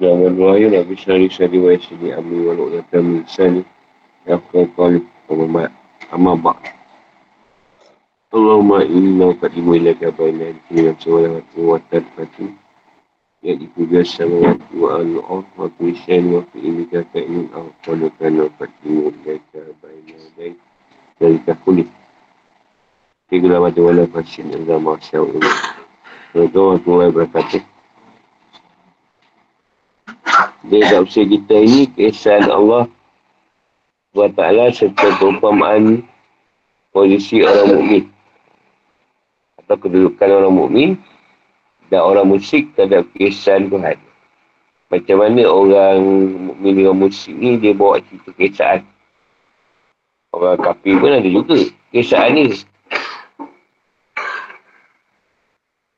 Jangan ruaya nak bisyari syari wa yasini amri wa lu'yata min sani. Ya khalif wa amma Allahumma inna qadimu ilaka baina yadika wa wa tadfati. Ya iku biasa wa wa al-ard wa kulli shay'in wa fi ilika ka'in aw qaluka wa qadimu ilaka baina yadika dalika kulli. Tiga lama tu wala ma sya'ullah. Assalamualaikum warahmatullahi wabarakatuh. Dia tak usia kita ini kesan Allah SWT serta perumpamaan posisi orang mukmin atau kedudukan orang mukmin dan orang musyrik terhadap kisah Tuhan. Macam mana orang mukmin dengan musyrik ni dia bawa cerita kisah. Orang kafir pun ada juga kisah ni.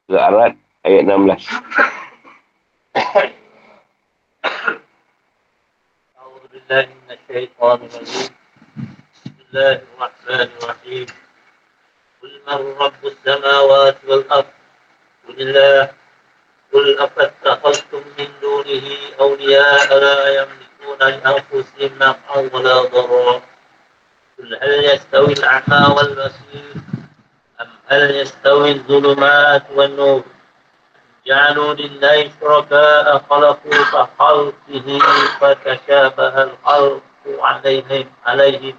Surah Arad ayat 16. بالله من الشيطان الرجيم. بسم الله الرحمن الرحيم. قل من رب السماوات والأرض؟ قل الله. قل أفاتخذتم من دونه أولياء لا يملكون لأنفسهم نفعا ولا ضرا. قل هل يستوي الأعمى والبصير أم هل يستوي الظلمات والنور؟ جعلوا لله شركاء خلقوا كخلقه فتشابه الخلق عليهم عليهم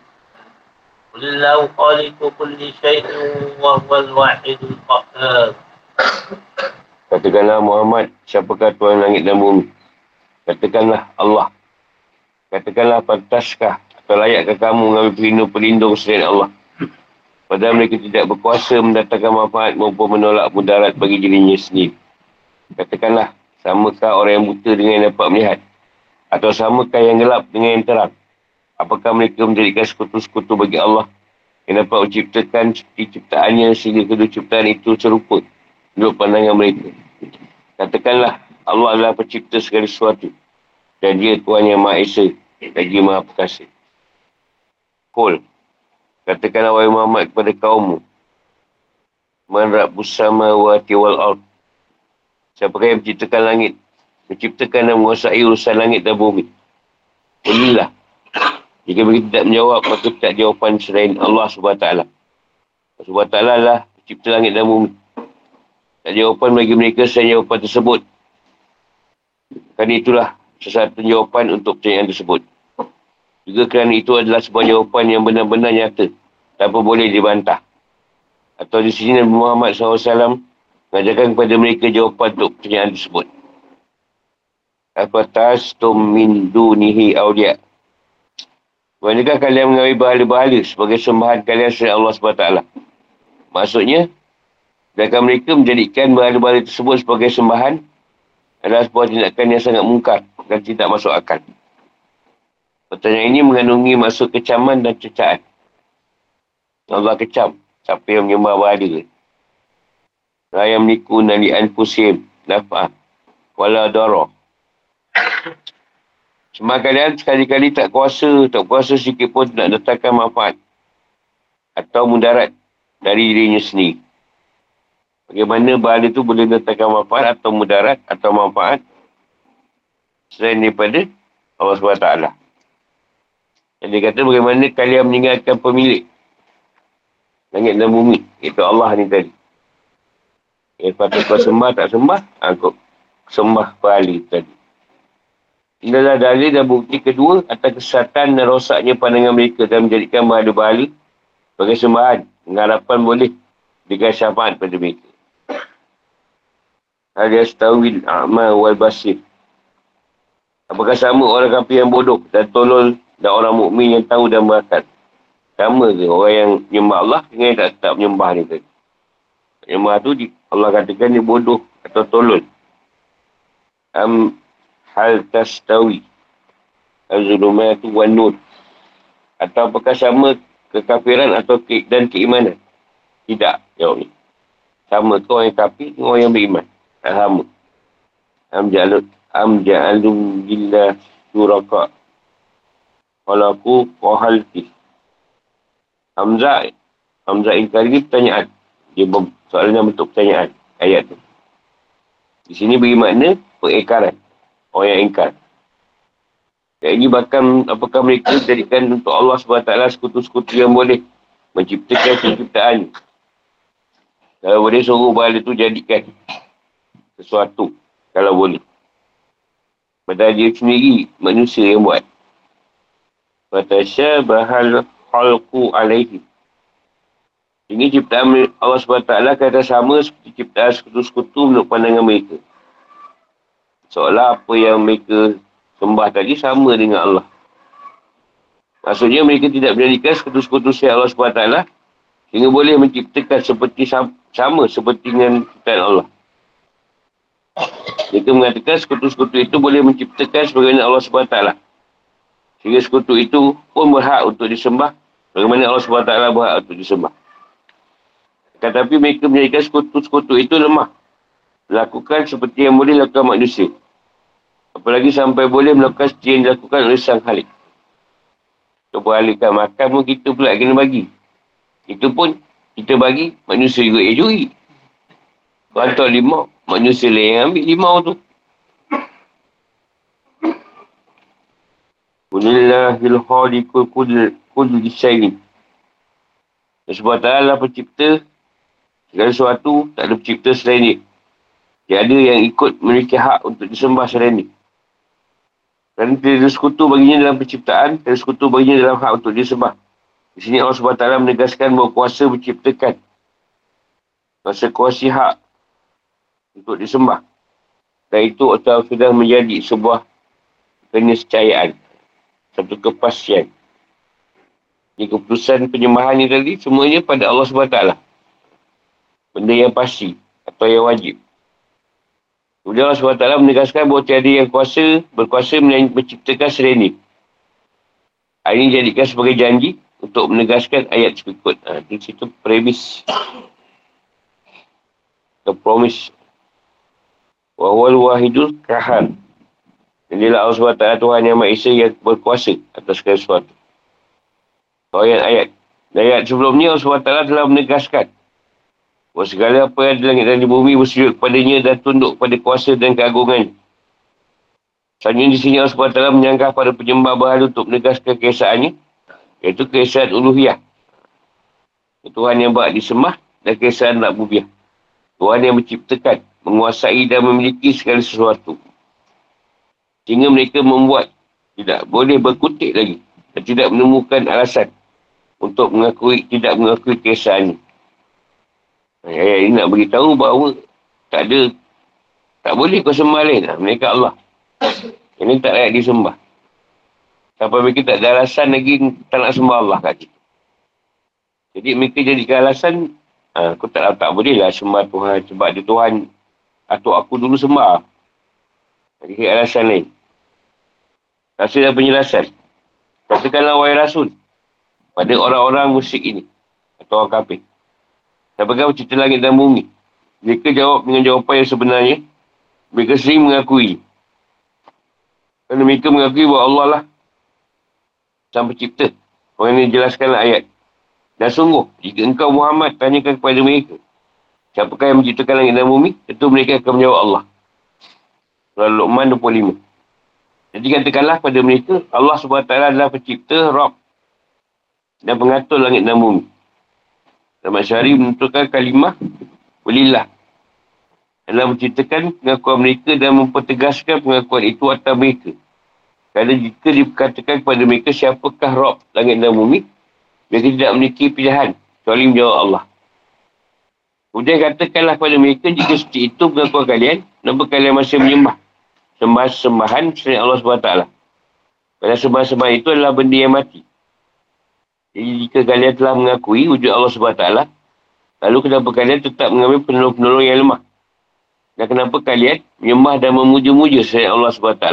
قل الله خالق كل شيء وهو الواحد القهار Katakanlah Muhammad, siapakah Tuhan langit dan bumi? Katakanlah Allah. Katakanlah pantaskah atau layakkah kamu mengambil pelindung-pelindung selain Allah? Padahal mereka tidak berkuasa mendatangkan manfaat maupun menolak mudarat bagi dirinya sendiri. Katakanlah, samakah orang yang buta dengan yang dapat melihat? Atau samakah yang gelap dengan yang terang? Apakah mereka menjadikan sekutu-sekutu bagi Allah yang dapat menciptakan ciptaannya sehingga kedua ciptaan itu serupa menurut pandangan mereka. Katakanlah Allah adalah pencipta segala sesuatu dan dia Tuhan yang Maha Esa lagi Maha Perkasa. Kul. Katakanlah wahai Muhammad kepada kaummu. Man rabbus samawati wal ard. Siapakah yang menciptakan langit? Menciptakan dan menguasai urusan langit dan bumi. Inilah jika mereka tidak menjawab, maka tak jawapan selain Allah SWT. Allah SWT lah pencipta langit dan bumi. Tak jawapan bagi mereka selain jawapan tersebut. Kerana itulah sesuatu jawapan untuk pertanyaan tersebut. Juga kerana itu adalah sebuah jawapan yang benar-benar nyata. Tanpa boleh dibantah. Atau di sini Nabi Muhammad SAW mengajarkan kepada mereka jawapan untuk pertanyaan tersebut. Apa tas tum min dunihi awliya' Manakah kalian mengambil bahala-bahala sebagai sembahan kalian selain Allah SWT? Maksudnya, sedangkan mereka menjadikan bahala-bahala tersebut sebagai sembahan adalah sebuah tindakan yang sangat mungkar dan tidak masuk akal. Pertanyaan ini mengandungi maksud kecaman dan cecaan. Allah kecam siapa yang menyembah bahala. Rayam niku nali anfusim naf'ah wala darah. Cuma kalian sekali-kali tak kuasa, tak kuasa sikit pun nak datangkan manfaat. Atau mudarat dari dirinya sendiri. Bagaimana bahala itu boleh datangkan manfaat atau mudarat atau manfaat selain daripada Allah SWT. Dan dia kata bagaimana kalian meninggalkan pemilik langit dan bumi. Itu Allah ni tadi. Yang patut kau sembah tak sembah, aku sembah bahala tadi. Inilah dalil dan bukti kedua atas kesesatan dan rosaknya pandangan mereka dan menjadikan bahala-bahala sebagai sembahan dengan harapan boleh berikan syafaat pada mereka. Hal yastawil a'ma wal basir. Apakah sama orang kafir yang bodoh dan tolol dan orang mukmin yang tahu dan berakal? Sama ke orang yang menyembah Allah dengan yang tak, tak menyembah ni tadi? Menyembah tu Allah katakan dia bodoh atau tolol. Um, hal tastawi? Az-zulumatu wan nur atau apakah sama kekafiran atau ke, dan keimanan? Tidak jawab ni. Sama orang yang kafir dengan orang yang beriman? Tak sama. Am ja'alu am ja'alu billah suraka walaku wahalki Hamzah Hamzah ingkar ni pertanyaan dia soalan yang bentuk pertanyaan ayat tu di sini beri makna pengekaran orang yang ingkar. Dan ini bahkan apakah mereka jadikan untuk Allah SWT sekutu-sekutu yang boleh menciptakan penciptaan. Kalau boleh suruh bahala tu jadikan sesuatu. Kalau boleh. Padahal dia sendiri manusia yang buat. Fatasya bahal halku alaihi. Ini ciptaan Allah SWT kata sama seperti ciptaan sekutu-sekutu menurut pandangan mereka. Seolah apa yang mereka sembah tadi sama dengan Allah. Maksudnya mereka tidak menjadikan sekutu-sekutu saya Allah SWT sehingga boleh menciptakan seperti sama seperti dengan ciptaan Allah. Mereka mengatakan sekutu-sekutu itu boleh menciptakan sebagaimana Allah SWT. Sehingga sekutu itu pun berhak untuk disembah bagaimana Allah SWT berhak untuk disembah. Tetapi mereka menjadikan sekutu-sekutu itu lemah. Lakukan seperti yang boleh lakukan manusia. Apalagi sampai boleh melakukan seperti yang dilakukan oleh sang khalik. Cuba alihkan makan pun kita pula kena bagi. Itu pun kita bagi, manusia juga yang juri. Kalau lima, manusia lain yang ambil lima tu. Kunillahil khaliqul kudul disyaini. Sebab ta'ala pencipta segala sesuatu, tak ada pencipta selain dia. Tiada yang ikut memiliki hak untuk disembah selain dia. Kerana tidak ada sekutu baginya dalam penciptaan, tidak ada sekutu baginya dalam hak untuk disembah. Di sini Allah SWT menegaskan bahawa kuasa menciptakan. Kuasa kuasa hak untuk disembah. Dan itu Allah sudah menjadi sebuah keniscayaan. Satu kepastian. Jadi keputusan penyembahan ini tadi, semuanya pada Allah SWT. Benda yang pasti atau yang wajib. Kemudian Allah SWT menegaskan bahawa tiada yang kuasa, berkuasa menciptakan selain ini. Ini jadikan sebagai janji untuk menegaskan ayat berikut. Ha, di situ premis. The promise. Wawal wahidul kahan. Inilah Allah SWT Tuhan yang Maha yang berkuasa atas segala sesuatu. Ayat ayat. Ayat sebelumnya Allah SWT telah menegaskan bahawa segala apa yang di langit dan di bumi bersujud kepadanya dan tunduk pada kuasa dan keagungan. Selanjutnya di sini Allah SWT menyanggah pada penyembah bahala untuk menegaskan keesaannya Iaitu keesaan uluhiyah. Tuhan yang buat disembah dan keesaan bubiah. Tuhan yang menciptakan, menguasai dan memiliki segala sesuatu. Sehingga mereka membuat tidak boleh berkutik lagi dan tidak menemukan alasan untuk mengakui tidak mengakui keesaannya. Ayat ini nak beritahu bahawa tak ada tak boleh kau sembah lain lah. Mereka Allah. Ini tak layak disembah. Sampai mereka tak ada alasan lagi tak nak sembah Allah kat. Jadi mereka jadikan alasan, ha, aku tak, tak boleh lah sembah Tuhan sebab dia Tuhan atau aku dulu sembah. Jadi alasan lain. Rasa dan penjelasan. Katakanlah wahai Rasul pada orang-orang musyrik ini atau orang kafir. Siapakah cerita langit dan bumi? Mereka jawab dengan jawapan yang sebenarnya. Mereka sering mengakui. Kerana mereka mengakui bahawa Allah lah sang pencipta. Orang ini jelaskanlah ayat. Dan sungguh, jika engkau Muhammad tanyakan kepada mereka, siapakah yang menciptakan langit dan bumi, tentu mereka akan menjawab Allah. Surah Luqman 25. Jadi katakanlah kepada mereka, Allah SWT adalah pencipta, Rabb dan pengatur langit dan bumi. Dan Syari menentukan kalimah, Walillah. Dalam menciptakan pengakuan mereka dan mempertegaskan pengakuan itu atas mereka. Kerana jika dikatakan kepada mereka siapakah Rob langit dan bumi, mereka tidak memiliki pilihan. Kecuali menjawab Allah. Kemudian katakanlah kepada mereka jika seperti itu pengakuan kalian, kenapa kalian masih menyembah? Sembah-sembahan selain Allah SWT. Kerana sembah-sembahan itu adalah benda yang mati. Jadi jika kalian telah mengakui wujud Allah SWT, lalu kenapa kalian tetap mengambil penolong-penolong yang lemah? Dan kenapa kalian menyembah dan memuja-muja selain Allah SWT?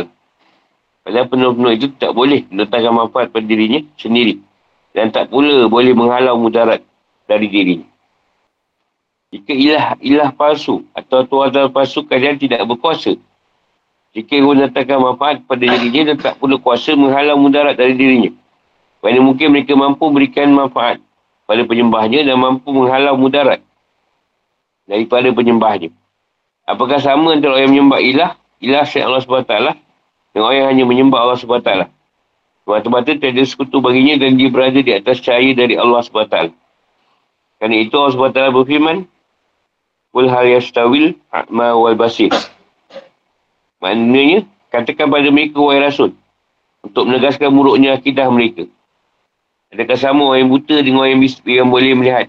Padahal penuh-penuh itu tak boleh mendatangkan manfaat pada dirinya sendiri. Dan tak pula boleh menghalau mudarat dari dirinya. Jika ilah ilah palsu atau tuan palsu kalian tidak berkuasa. Jika ia mendatangkan manfaat pada dirinya dan tak pula kuasa menghalau mudarat dari dirinya. Kerana mungkin mereka mampu berikan manfaat pada penyembahnya dan mampu menghalau mudarat daripada penyembahnya. Apakah sama antara orang yang menyembah ilah, ilah syait Allah SWT Dan orang yang hanya menyembah Allah SWT. Semata-mata tiada sekutu baginya dan dia berada di atas cahaya dari Allah SWT. Kerana itu Allah SWT berfirman, Kul hal yastawil a'ma wal basir. Maknanya, katakan pada mereka, wahai Rasul, untuk menegaskan buruknya akidah mereka. Adakah sama orang yang buta dengan orang yang, yang boleh melihat?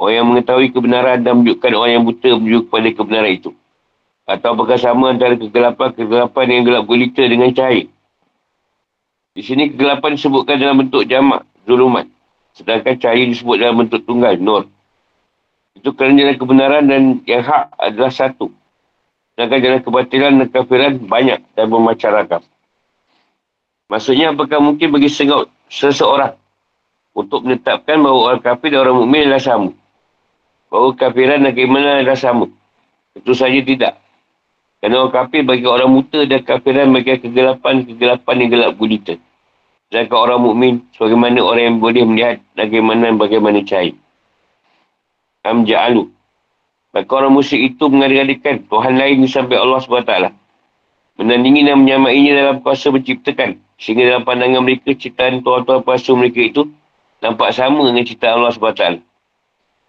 Orang yang mengetahui kebenaran dan menunjukkan orang yang buta menuju kepada kebenaran itu. Atau apakah sama antara kegelapan-kegelapan yang gelap gulita dengan cahaya? Di sini kegelapan disebutkan dalam bentuk jamak, zulumat. Sedangkan cahaya disebut dalam bentuk tunggal, nur. Itu kerana jalan kebenaran dan yang hak adalah satu. Sedangkan jalan kebatilan dan kafiran banyak dan bermacam ragam. Maksudnya apakah mungkin bagi sengaut seseorang untuk menetapkan bahawa orang kafir dan orang mukmin adalah sama. Bahawa kafiran dan keimanan adalah sama. Itu saja tidak. Kerana orang kafir bagi orang buta dan kafiran bagi kegelapan-kegelapan yang gelap gulita. Sedangkan orang mukmin sebagaimana orang yang boleh melihat bagaimana bagaimana cahaya. Am ja'alu. Maka orang musyrik itu mengadil Tuhan lain sampai Allah SWT. Menandingi dan menyamainya dalam kuasa menciptakan. Sehingga dalam pandangan mereka, ciptaan Tuhan-Tuhan palsu mereka itu nampak sama dengan ciptaan Allah SWT.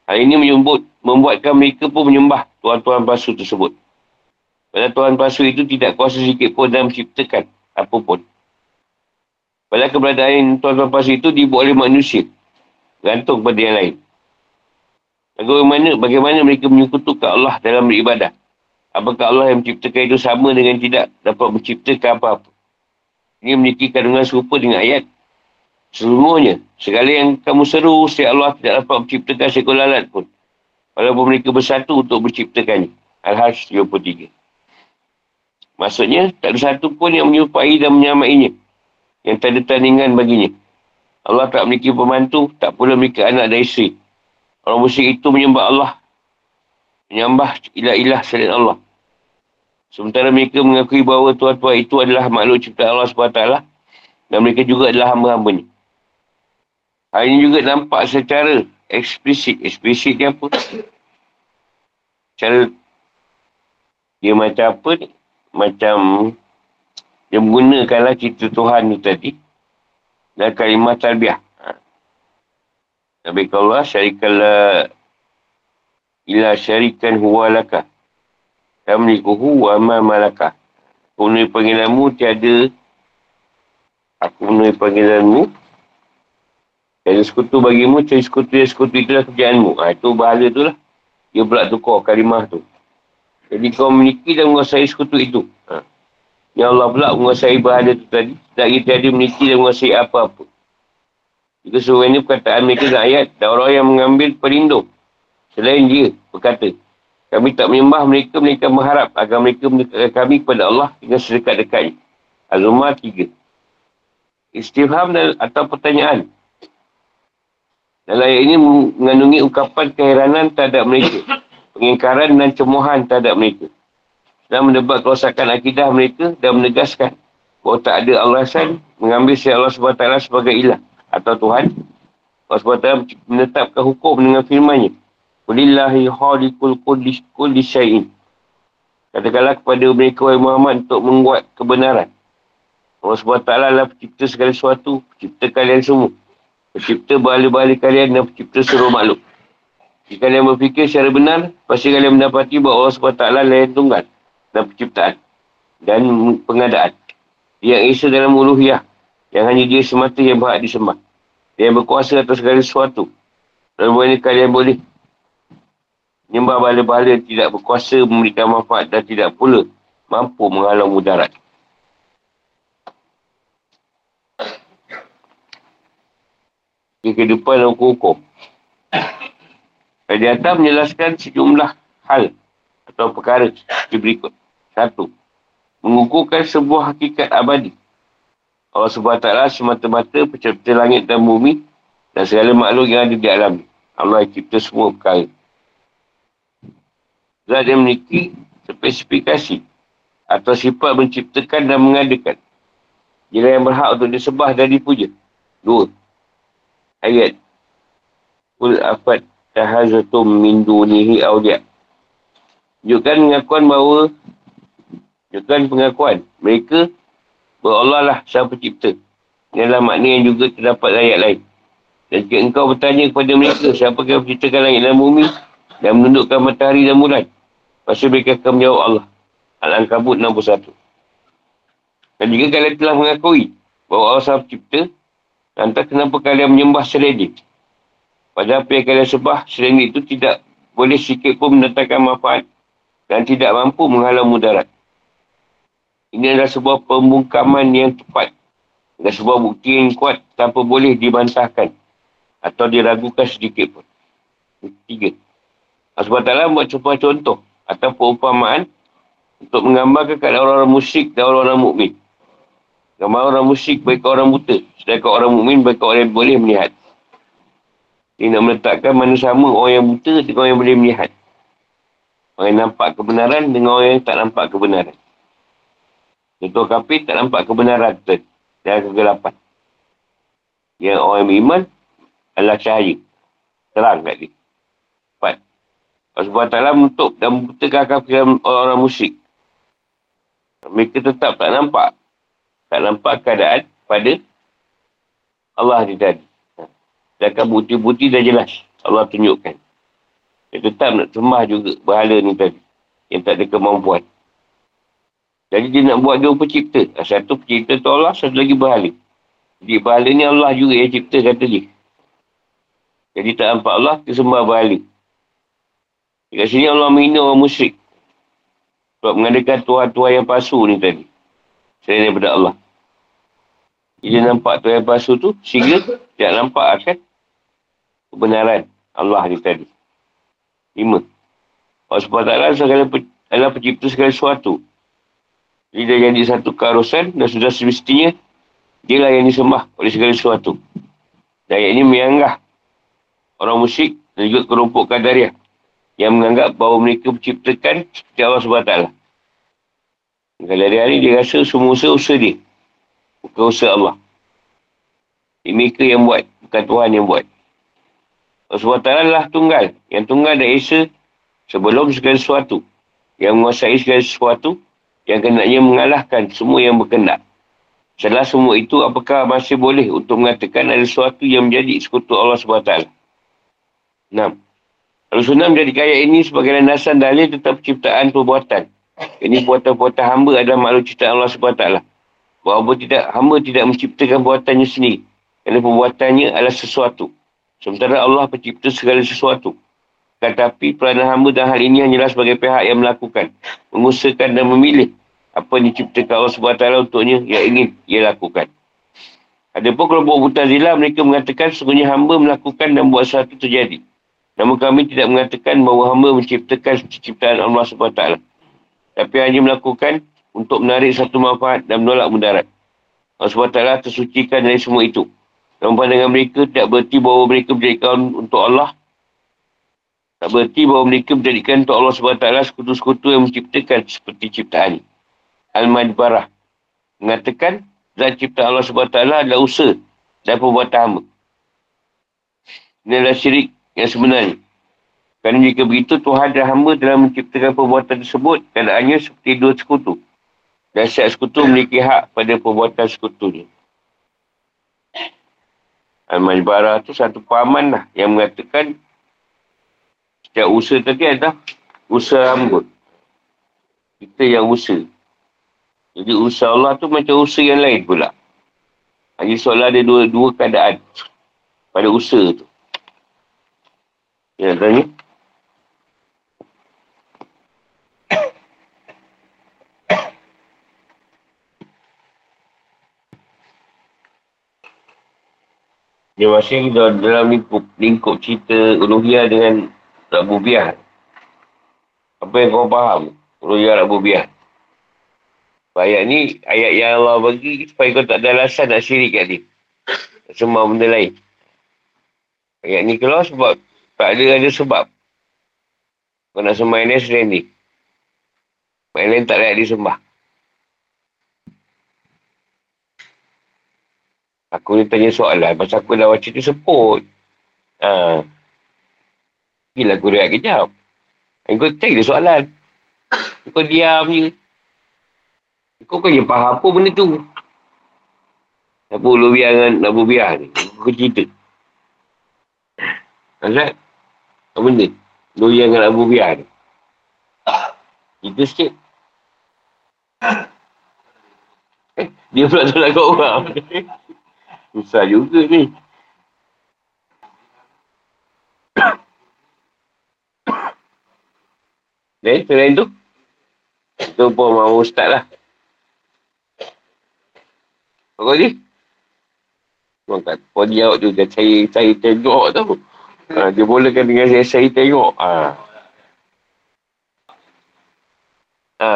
Hal ini menyebut, membuatkan mereka pun menyembah Tuhan-Tuhan palsu tersebut. Padahal Tuhan palsu itu tidak kuasa sedikit pun dalam menciptakan apapun. Padahal keberadaan Tuhan-Tuhan palsu itu dibuat oleh manusia. Gantung kepada yang lain. Bagaimana, bagaimana mereka menyekutukan Allah dalam beribadah? Apakah Allah yang menciptakan itu sama dengan tidak dapat menciptakan apa-apa? Ini memiliki kandungan serupa dengan ayat. Sesungguhnya, segala yang kamu seru, setiap Allah tidak dapat menciptakan seekor lalat pun. Walaupun mereka bersatu untuk menciptakannya. Al-Hajj 73. Maksudnya, tak ada satu pun yang menyerupai dan menyamainya. Yang tak ada tandingan baginya. Allah tak memiliki pembantu, tak pula memiliki anak dan isteri. Orang musyrik itu menyembah Allah. Menyembah ilah-ilah selain Allah. Sementara mereka mengakui bahawa Tuhan-Tuhan itu adalah makhluk cipta Allah SWT. Dan mereka juga adalah hamba-hambanya. Hal ini juga nampak secara eksplisit. Eksplisit dia apa? Cara dia macam apa ni? macam dia menggunakanlah cerita Tuhan tu tadi dan kalimah talbiah. Ha. Nabi Allah syarikallah ila syarikan huwa laka. Tamlikuhu wa ma malaka. Aku menuhi panggilanmu tiada aku menuhi panggilanmu tiada sekutu bagimu, tiada sekutu yang sekutu itulah kerjaanmu. Ha, itu bahala tu lah. Dia pula tukar kalimah tu. Jadi kau memiliki dan menguasai sekutu itu. Ha. Ya Allah pula menguasai berhala itu tadi. Tak kita ada memiliki dan menguasai apa-apa. Suruh ini perkataan mereka dalam ayat. Dan orang yang mengambil pelindung. Selain dia berkata. Kami tak menyembah mereka. Mereka mengharap agar mereka mendekatkan kami kepada Allah dengan sedekat-dekatnya. Al-Zumar 3. Istifham dan, atau pertanyaan. Dalam ayat ini mengandungi ungkapan keheranan terhadap mereka pengingkaran dan cemohan terhadap mereka. Dan mendebat kerosakan akidah mereka dan menegaskan bahawa tak ada alasan mengambil si Allah SWT sebagai ilah atau Tuhan. Allah SWT menetapkan hukum dengan firmannya. Kulillahi halikul kulli syai'in. Katakanlah kepada mereka wahai Muhammad untuk membuat kebenaran. Allah SWT adalah pencipta segala sesuatu, pencipta kalian semua. Pencipta balik-balik kalian dan pencipta seluruh makhluk. Jika kalian berfikir secara benar, pasti kalian mendapati bahawa Allah SWT lain tunggal dalam penciptaan dan pengadaan. Yang Isa dalam uluhiyah, yang hanya dia semata yang berhak disembah. Yang berkuasa atas segala sesuatu. Lalu ini kalian boleh menyembah bala-bala tidak berkuasa memberikan manfaat dan tidak pula mampu menghalang mudarat. Ke depan hukum-hukum. Di atas menjelaskan sejumlah hal atau perkara seperti berikut. Satu, mengukuhkan sebuah hakikat abadi. Allah SWT semata-mata pencipta langit dan bumi dan segala makhluk yang ada di alam Allah cipta semua perkara. Zat yang memiliki spesifikasi atau sifat menciptakan dan mengadakan. Dia yang berhak untuk disebah dan dipuja. Dua. Ayat. Kul afad tahazatum min dunihi awliya. Tunjukkan pengakuan bahawa tunjukkan pengakuan mereka Allah lah sang pencipta. Inilah makna yang juga terdapat ayat lain. Dan jika engkau bertanya kepada mereka, siapa yang menciptakan langit dan bumi dan menundukkan matahari dan bulan. Pasti mereka akan menjawab Allah. Al-Ankabut 61. Dan jika kalian telah mengakui bahawa Allah sang pencipta, lantas kenapa kalian menyembah selain dia? Pada apa yang kalian sebah, selain itu tidak boleh sikit pun mendatangkan manfaat dan tidak mampu menghalang mudarat. Ini adalah sebuah pembungkaman yang tepat dan sebuah bukti yang kuat tanpa boleh dibantahkan atau diragukan sedikit pun. Tiga. Taklah buat sebuah contoh atau perumpamaan untuk menggambarkan keadaan orang-orang musyrik dan orang-orang mukmin. Gambar orang musyrik baik orang buta. Sedangkan orang mukmin baik orang yang boleh melihat. Ini nak meletakkan mana sama orang yang buta dengan orang yang boleh melihat. Orang yang nampak kebenaran dengan orang yang tak nampak kebenaran. Contoh kafir tak nampak kebenaran tu. Dan kegelapan. Yang orang yang beriman adalah cahaya. Terang kat dia. SWT untuk dan membutakan kafir orang-orang musyrik. Mereka tetap tak nampak. Tak nampak keadaan pada Allah ni tadi. Sedangkan bukti-bukti dah jelas. Allah tunjukkan. Dia tetap nak sembah juga berhala ni tadi. Yang tak ada kemampuan. Jadi dia nak buat dua pencipta. Satu pencipta tu Allah, satu lagi berhala. Jadi berhala ni Allah juga yang cipta kata dia. Jadi tak nampak Allah, dia sembah berhala. Dekat sini Allah menghina orang musyrik. Sebab mengadakan tuhan-tuhan yang palsu ni tadi. Selain daripada Allah. Dia nampak tuhan yang palsu tu, sehingga tidak nampak akan kebenaran Allah ni tadi. Lima. Allah SWT segala adalah pencipta segala sesuatu. Jadi dah jadi satu karusan dan sudah semestinya dia lah yang disembah oleh segala sesuatu. Dan ayat ini menyanggah orang musyrik dan juga kelompok kadariah yang menganggap bahawa mereka menciptakan seperti Allah SWT. Kalau hari-hari dia rasa semua usaha, usaha dia. Bukan usaha Allah. Ini mereka yang buat. Bukan Tuhan yang buat. SWT adalah tunggal. Yang tunggal dan Esa sebelum segala sesuatu. Yang menguasai segala sesuatu yang kenaknya mengalahkan semua yang berkendak. Setelah semua itu, apakah masih boleh untuk mengatakan ada sesuatu yang menjadi sekutu Allah SWT? Enam. Rasulullah menjadi ayat ini sebagai landasan dalil tentang penciptaan perbuatan. Ini perbuatan-perbuatan hamba adalah makhluk ciptaan Allah SWT. Bahawa tidak, hamba tidak menciptakan perbuatannya sendiri. Kerana perbuatannya adalah sesuatu. Sementara Allah pencipta segala sesuatu. Tetapi peranan hamba dan hal ini hanyalah sebagai pihak yang melakukan. Mengusahakan dan memilih apa yang diciptakan Allah SWT untuknya yang ingin ia lakukan. Ada pun kelompok Mutazila mereka mengatakan sesungguhnya hamba melakukan dan buat sesuatu terjadi. Namun kami tidak mengatakan bahawa hamba menciptakan ciptaan Allah SWT. Tapi hanya melakukan untuk menarik satu manfaat dan menolak mudarat. Allah SWT tersucikan dari semua itu. Dalam pandangan mereka tidak berarti bahawa mereka menjadikan untuk Allah. Tak berarti bahawa mereka menjadikan untuk Allah SWT sekutu-sekutu yang menciptakan seperti ciptaan. Al-Madbarah. Mengatakan zat ciptaan Allah SWT adalah usaha dan perbuatan hamba. Ini adalah syirik yang sebenarnya. Kerana jika begitu, Tuhan dan hamba dalam menciptakan perbuatan tersebut, keadaannya seperti dua sekutu. Dan setiap sekutu memiliki hak pada perbuatan sekutunya. Al-Majbarah tu satu pahaman lah yang mengatakan setiap usaha tadi adalah usaha hamba. Kita yang usaha. Jadi usaha Allah tu macam usaha yang lain pula. Hanya seolah ada dua, dua keadaan pada usaha tu. Ya, tanya. Dia masih dalam lingkup, lingkup cerita uluhiyah dengan Rabubiyah. Apa yang kau faham? Uluhiyah Rabubiyah. Ayat ni, ayat yang Allah bagi supaya kau tak ada alasan nak syirik kat dia. Semua benda lain. Ayat ni keluar sebab tak ada ada sebab. Kau nak sembah ini selain ni. Yang lain tak layak disembah. Aku ni tanya soalan pasal aku dah baca tu sebut. Ha. Gila aku rehat kejap. Kau cari dia soalan. Kau diam je. Kau kan yang faham apa benda tu. Apa ulubiah dengan nabubiah ni? Aku cerita. Azad? Benda? Ulubiah dengan nabubiah ni. Cerita sikit. Eh, dia pula tak nak kat orang. Susah juga ni. Dan selain tu, itu pun mahu ustaz lah. Apa ni? Kat pun dia tu, dia saya, saya tengok tu. Ha, dia bolehkan dengan saya, saya tengok. Ha. Ha.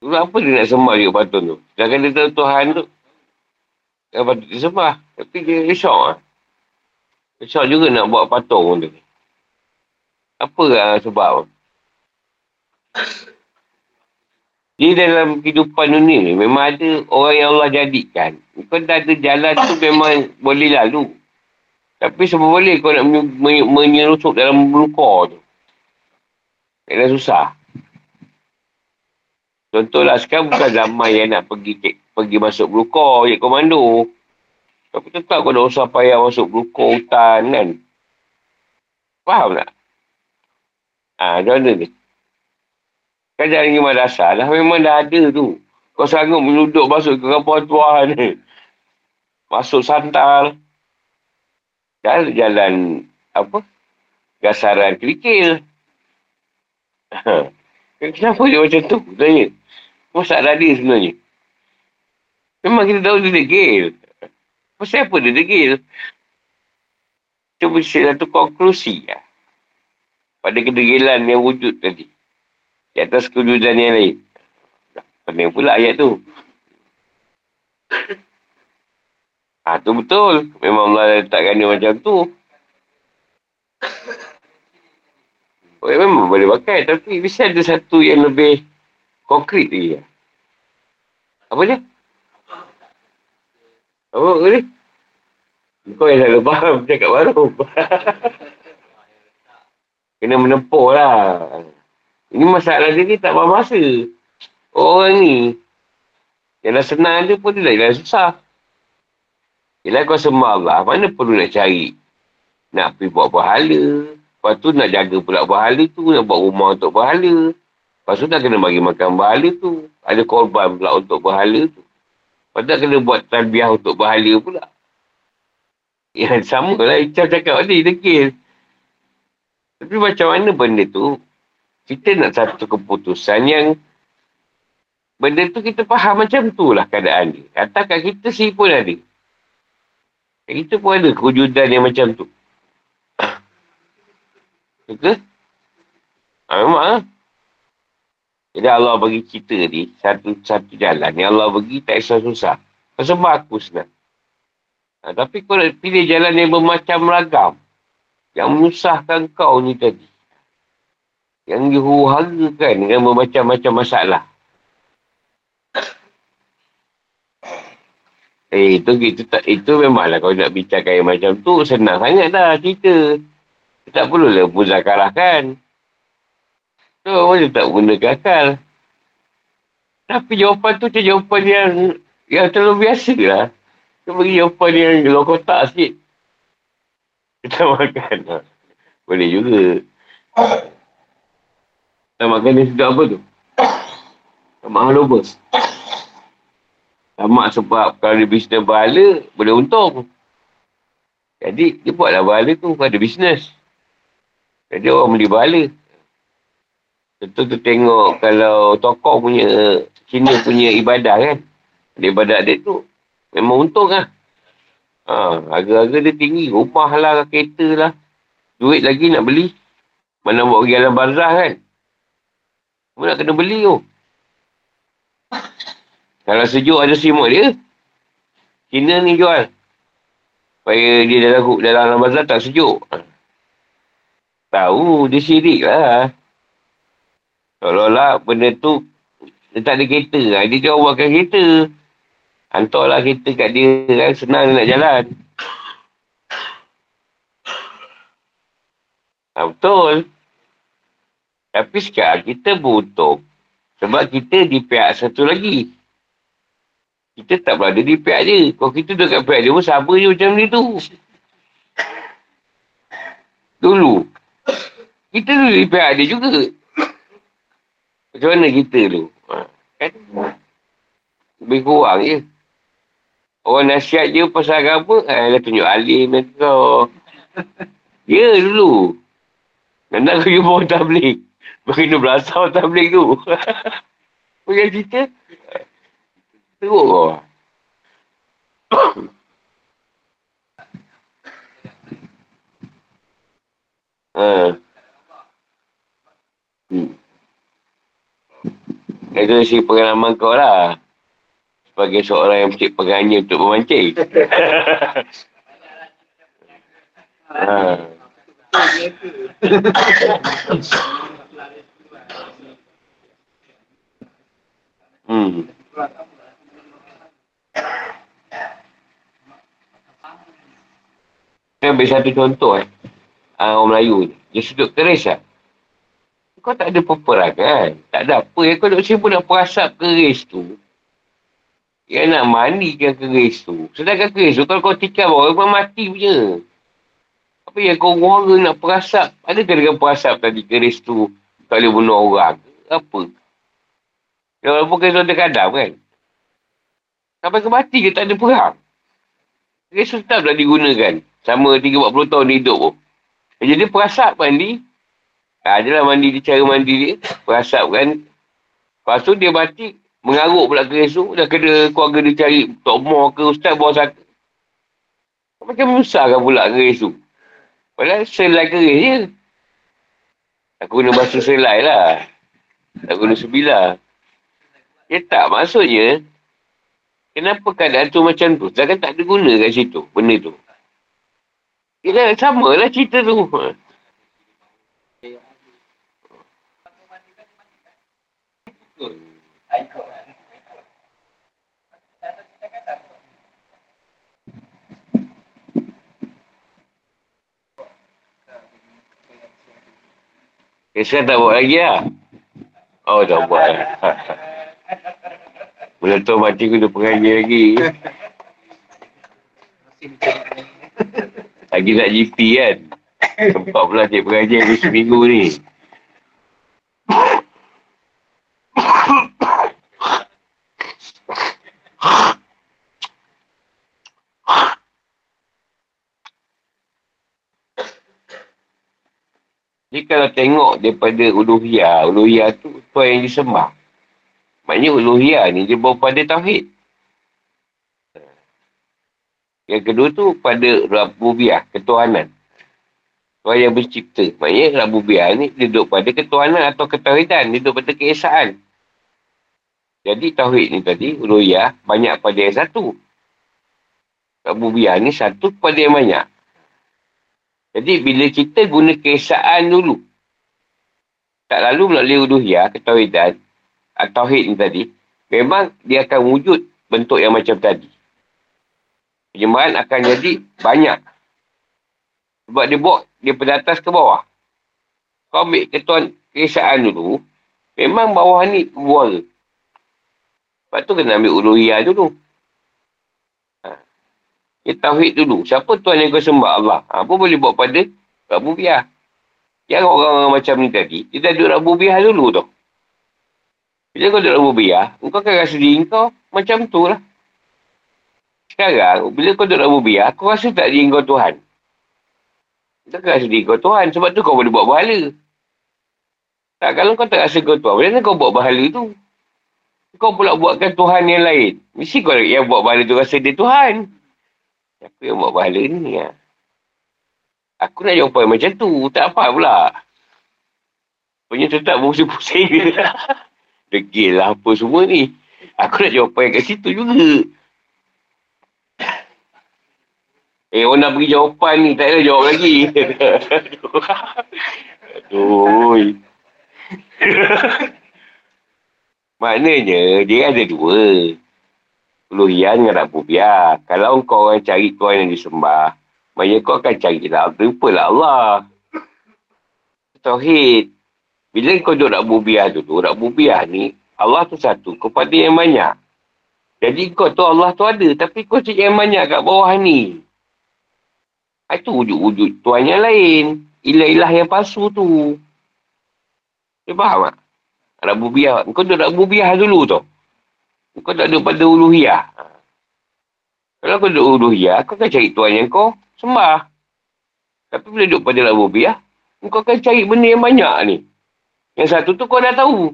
Apa dia nak sembah dia patut tu? Jangan dia tahu Tuhan tu. Yang patut dia sembah. Tapi dia risau lah. Risau juga nak buat patung tu. Apa lah sebab? Di dalam kehidupan dunia ni memang ada orang yang Allah jadikan. Kau dah ada jalan tu memang boleh lalu. Tapi sebab boleh kau nak menyerusuk dalam luka tu. Kena susah. Contohlah sekarang bukan zaman yang nak pergi pergi masuk beruko, je komando. Tapi tetap kau dah usah payah masuk beruko hutan kan. Faham tak? Ha, macam mana ni? Kan jalan pergi madrasah lah. Memang dah ada tu. Kau sanggup menuduk masuk ke kampung tuan ni. Masuk santal. Jalan, jalan apa? Gasaran kerikil. Kenapa dia macam tu? Tanya. Masak tadi sebenarnya. Memang kita tahu dia degil. Pasal apa dia degil? Cuba satu konklusi lah pada kedegilan yang wujud tadi. Di atas kewujudan yang lain. Pening pula ayat tu. Ha, tu betul. Memang Allah letakkan dia macam tu. Oh, memang boleh pakai. Tapi bisa ada satu yang lebih konkret lagi. Apa dia? Apa ni? Kau yang selalu faham cakap baru. Kena menempuh lah. Ini masalah dia ni tak faham masa. Orang ni. Yang dah senang dia pun dia dah susah. Yelah kau sembah Allah. Mana perlu nak cari. Nak pergi buat pahala. Lepas tu nak jaga pula pahala tu. Nak buat rumah untuk pahala. Lepas tu nak kena bagi makan pahala tu. Ada korban pula untuk pahala tu. Lepas tu kena buat talbiah untuk pahala pula. Ya sama lah. Icam cakap tadi. Degil. Tapi macam mana benda tu, kita nak satu keputusan yang benda tu kita faham macam tu lah keadaan dia. Kata kat kita sih pun ada. Kat kita pun ada kewujudan yang macam tu. Betul? Ha, memang lah. Jadi Allah bagi kita ni satu satu jalan yang Allah bagi tak susah-susah. Sebab aku senang. Ha, tapi kau nak pilih jalan yang bermacam ragam. Yang menyusahkan kau ni tadi. Yang dihuhagakan dengan bermacam-macam masalah. Eh, itu, itu, itu, itu memanglah kalau nak bincangkan yang macam tu, senang sangat dah cerita. Tak perlu lah muzakarahkan. Tu, boleh tak guna akal. Tapi jawapan tu macam jawapan yang yang terlalu biasa lah. Dia bagi jawapan yang luar kotak sikit. Kita makan. Boleh juga. Kita makan ni sedap apa tu? Tamak haloba. Tamak sebab kalau dia bisnes berhala, boleh untung. Jadi, dia buatlah berhala tu pada bisnes. Jadi, orang beli berhala. Tentu tu tengok kalau tokoh punya, Cina punya ibadah kan. Ibadah dia tu, memang untung lah. Ha, harga-harga dia tinggi. Rumah lah, kereta lah. Duit lagi nak beli. Mana buat pergi alam barzah kan. Kamu nak kena beli tu. Kalau sejuk ada simut dia. Cina ni jual. Supaya dia dalam, dalam alam barzah tak sejuk. Tahu, dia sirik lah. Seolah-olah benda tu dia tak ada kereta. Dia jual buatkan kereta. Hantarlah kereta kat dia kan, senang dia nak jalan. Ha, betul. Tapi sekarang kita beruntung. Sebab kita di pihak satu lagi. Kita tak berada di pihak dia. Kalau kita duduk kat pihak dia pun sama je macam ni tu. Dulu. Kita dulu di pihak dia juga. Macam mana kita tu? Ha, kan? Lebih kurang je. Orang nasihat je pasal agama, eh, dah tunjuk alim dan kau. Ya dulu. Nanti aku jumpa orang tablik. Bagi kena berasal orang tablik tu. Punya cerita. Teruk kau. ha. Hmm. Itu si pengalaman kau lah. Sebagai seorang yang mencik pegangnya untuk memancing. hmm. Saya ambil satu contoh eh. Uh, orang Melayu ni. Dia sudut keris lah. Kau tak ada peperangan. Tak ada apa. Yang kau duduk pun nak perasap keris tu. Yang nak mandikan keris tu. Sedangkan keris tu kalau kau tikar bawah, memang mati punya. Apa yang kau orang nak perasap? Adakah dengan perasap tadi keris tu tak boleh bunuh orang? Apa? Ya, walaupun keris tu ada kadang kan? Sampai ke mati ke tak ada perang? Tu tetap tak digunakan. Sama 30-40 tahun dia hidup pun. Jadi perasap mandi, adalah mandi dia, cara mandi dia. Perasap kan. Lepas tu dia mati, mengaruk pula keris tu. Dah kena keluarga dia cari Tok Moh ke Ustaz bawa saka. Macam besar kan pula keris tu. Padahal selai keris je. Aku guna basuh selai lah. Tak guna sebilah. Ya tak, maksudnya. Kenapa keadaan tu macam tu? Sedangkan tak ada guna kat situ, benda tu. Ya sama lah cerita tu. Eh, sekarang tak buat lagi lah. Oh, tak buat. Bila tu mati aku dah pengaji lagi. Lagi nak GP kan. Sempat pula cik pengaji aku seminggu ni. Jadi kalau tengok daripada uluhiyah, uluhiyah tu Tuhan yang disembah. Maknanya uluhiyah ni dia bawa pada tauhid. Yang kedua tu pada rabubiyah, ketuhanan. Tuhan yang mencipta. Maknanya rabubiyah ni dia duduk pada ketuhanan atau ketauhidan. Dia duduk pada keesaan. Jadi tauhid ni tadi, uluhiyah, banyak pada yang satu. Rabubiyah ni satu pada yang banyak. Jadi bila kita guna keesaan dulu, tak lalu melalui uduhiyah, ketawidan, atau tauhid ni tadi, memang dia akan wujud bentuk yang macam tadi. Penyembahan akan jadi banyak. Sebab dia buat dia pada atas ke bawah. Kau ambil ketuan keesaan dulu, memang bawah ni buara. Lepas tu kena ambil uluhiyah dulu. Dia tauhid dulu. Siapa Tuhan yang kau sembah Allah? Ha, apa boleh buat pada Rabubiyah? Yang orang-orang macam ni tadi, dia dah duduk Rabubiyah dulu tu. Bila kau duduk Rabubiyah, kau akan rasa diri kau macam tu lah. Sekarang, bila kau duduk Rabubiyah, kau rasa tak diri kau Tuhan. Akan rasa diri kau Tuhan. Sebab tu kau boleh buat bahala. Tak, kalau kau tak rasa kau Tuhan, macam kau buat bahala tu? Kau pula buatkan Tuhan yang lain. Mesti kau yang buat bahala tu rasa dia Tuhan. Siapa yang buat pahala ni? Ya? Aku nak jawapan macam tu. Tak apa pula. Punya tetap pusing-pusing je. Degil lah apa semua ni. Aku nak jawapan kat situ juga. Eh, orang nak beri jawapan ni. Tak ada jawab lagi. Aduh. Maknanya, dia ada dua. Uluhiyah dengan Rabubiyah. Kalau kau orang cari Tuhan yang disembah, maknanya kau akan cari lah. Terupalah Allah. Tauhid. Bila kau duduk Rabubiyah dulu, Rabubiyah ni, Allah tu satu kepada yang banyak. Jadi kau tu Allah tu ada. Tapi kau cik yang banyak kat bawah ni. Itu wujud-wujud Tuhan yang lain. Ilah-ilah yang palsu tu. Dia faham tak? Rabubiah. Kau tu Rabubiah dulu tu. Kau tak ada pada uluhiyah. Kalau kau duduk uluhiyah, kau akan cari Tuhan yang kau sembah. Tapi bila duduk pada Rabubiah, kau akan cari benda yang banyak ni. Yang satu tu kau dah tahu.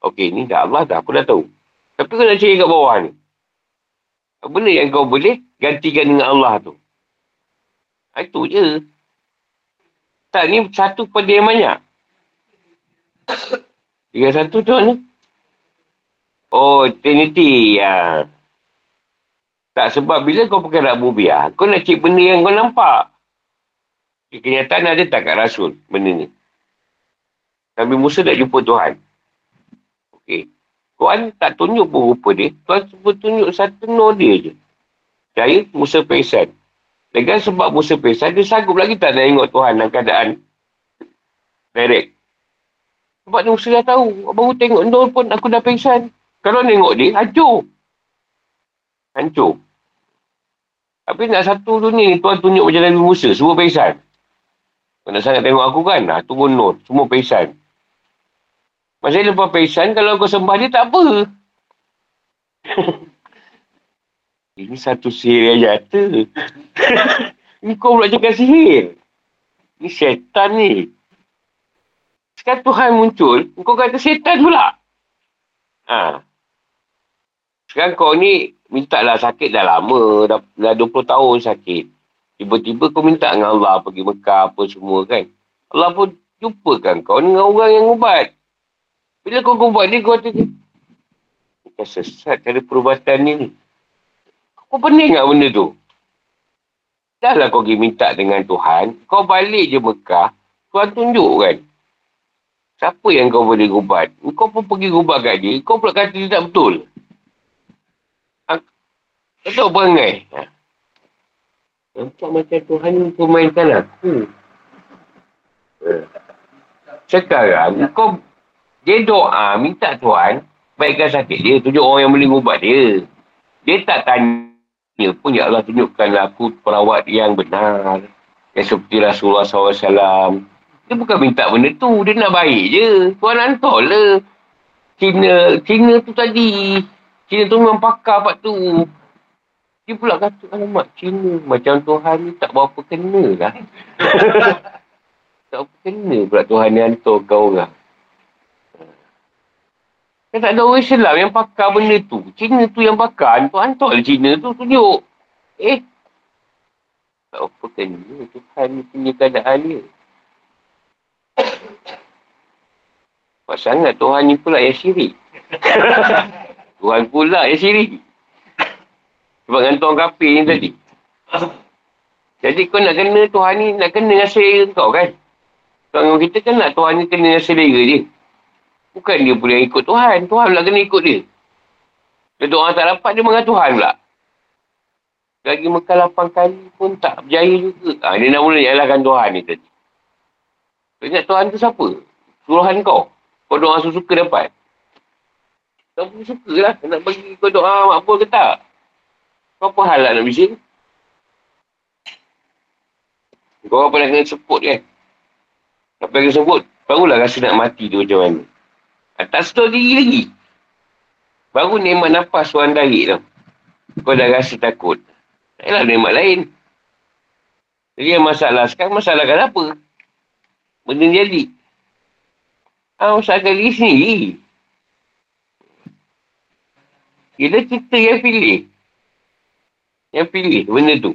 Okey, ni dah Allah dah, aku dah tahu. Tapi kau nak cari kat bawah ni. Benda yang kau boleh gantikan dengan Allah tu. Ha, itu je. Tak, ni satu pada yang banyak. Tiga satu tu mana? Oh, Trinity. Ya. Tak, sebab bila kau pakai Rabubiah, kau nak cek benda yang kau nampak. Kenyataan ada tak kat Rasul, benda ni. Nabi Musa tak jumpa Tuhan. Okey. Tuhan tak tunjuk pun rupa dia. Tuhan cuma tunjuk satu no dia je. Saya Musa Pesan. Dengan sebab Musa Pesan, dia sanggup lagi tak nak tengok Tuhan dalam keadaan direct. Sebab dia Musa dah tahu. Baru tengok no pun aku dah pesan. Kalau tengok dia, hancur. Hancur. Tapi nak satu dunia ni, Tuhan tunjuk macam Nabi Musa. Semua pesan. Kau nak sangat tengok aku kan? Ha, turun nur. Semua pesan. Masa lepas pesan, kalau kau sembah dia, tak apa. Ini satu sihir yang jatuh. Ini kau pula cakap sihir. Ini syaitan ni. Sekarang Tuhan muncul, kau kata syaitan pula. Ha. Sekarang kau ni, minta lah sakit dah lama. Dah, dah 20 tahun sakit. Tiba-tiba kau minta dengan Allah pergi Mekah apa semua kan. Allah pun jumpakan kau dengan orang yang ubat. Bila kau buat ni, kau kata, kau sesat cara perubatan ni ni. Kau pening tak benda tu? Dah lah kau pergi minta dengan Tuhan, kau balik je Mekah, Tuhan tunjuk kan. Siapa yang kau boleh ubat? Kau pun pergi ubat kat dia, kau pula kata dia tak betul. Ha? Kau tahu perangai? Ha? Nampak macam Tuhan ni pemainkan aku. Ha. Sekarang, kau dia doa, minta Tuhan, baikkan sakit dia, tunjuk orang yang boleh ubat dia. Dia tak tanya pun, Ya Allah tunjukkanlah aku perawat yang benar. Yang seperti Rasulullah SAW. Dia bukan minta benda tu, dia nak baik je. Tuhan hantar lah. Cina, Cina tu tadi. Cina tu memang pakar part tu. Dia pula kata, alamak Cina. Macam Tuhan ni tak berapa kena lah. tak berapa kena pula Tuhan ni hantar kau orang. Kan tak ada orang Islam yang pakar benda tu. Cina tu yang pakar. Tu hantar lah Cina tu tunjuk. Eh. Tak apa kena. Tuhan ni punya keadaan dia. Pas sangat Tuhan ni pula yang syirik. Tuhan pula yang syirik. Sebab dengan Tuhan kapir ni tadi. Jadi kau nak kena Tuhan ni, nak kena dengan selera kau kan? Tuhan kita kan nak Tuhan ni kena dengan selera dia. Bukan dia boleh ikut Tuhan. Tuhan pula kena ikut dia. Dia doa tak dapat, dia mengat Tuhan pula. Lagi Mekah lapan kali pun tak berjaya juga. Ha, dia nak mula nyalahkan Tuhan ni tadi. Kau ingat Tuhan tu siapa? Suruhan kau. Kau doa suka dapat. Kau pun suka lah. Nak bagi kau doa makbul ke tak? Kau apa hal lah nak bising? Kau apa nak kena sebut kan? Apa yang sebut? Barulah rasa nak mati tu macam mana. Tak sedar diri lagi. Baru nikmat nafas suan darik tu. Kau dah rasa takut. Tak lah nikmat lain. Jadi yang masalah sekarang, masalah kan apa? Benda jadi. Ah, masalah diri sendiri. Kita kita yang pilih. Yang pilih benda tu.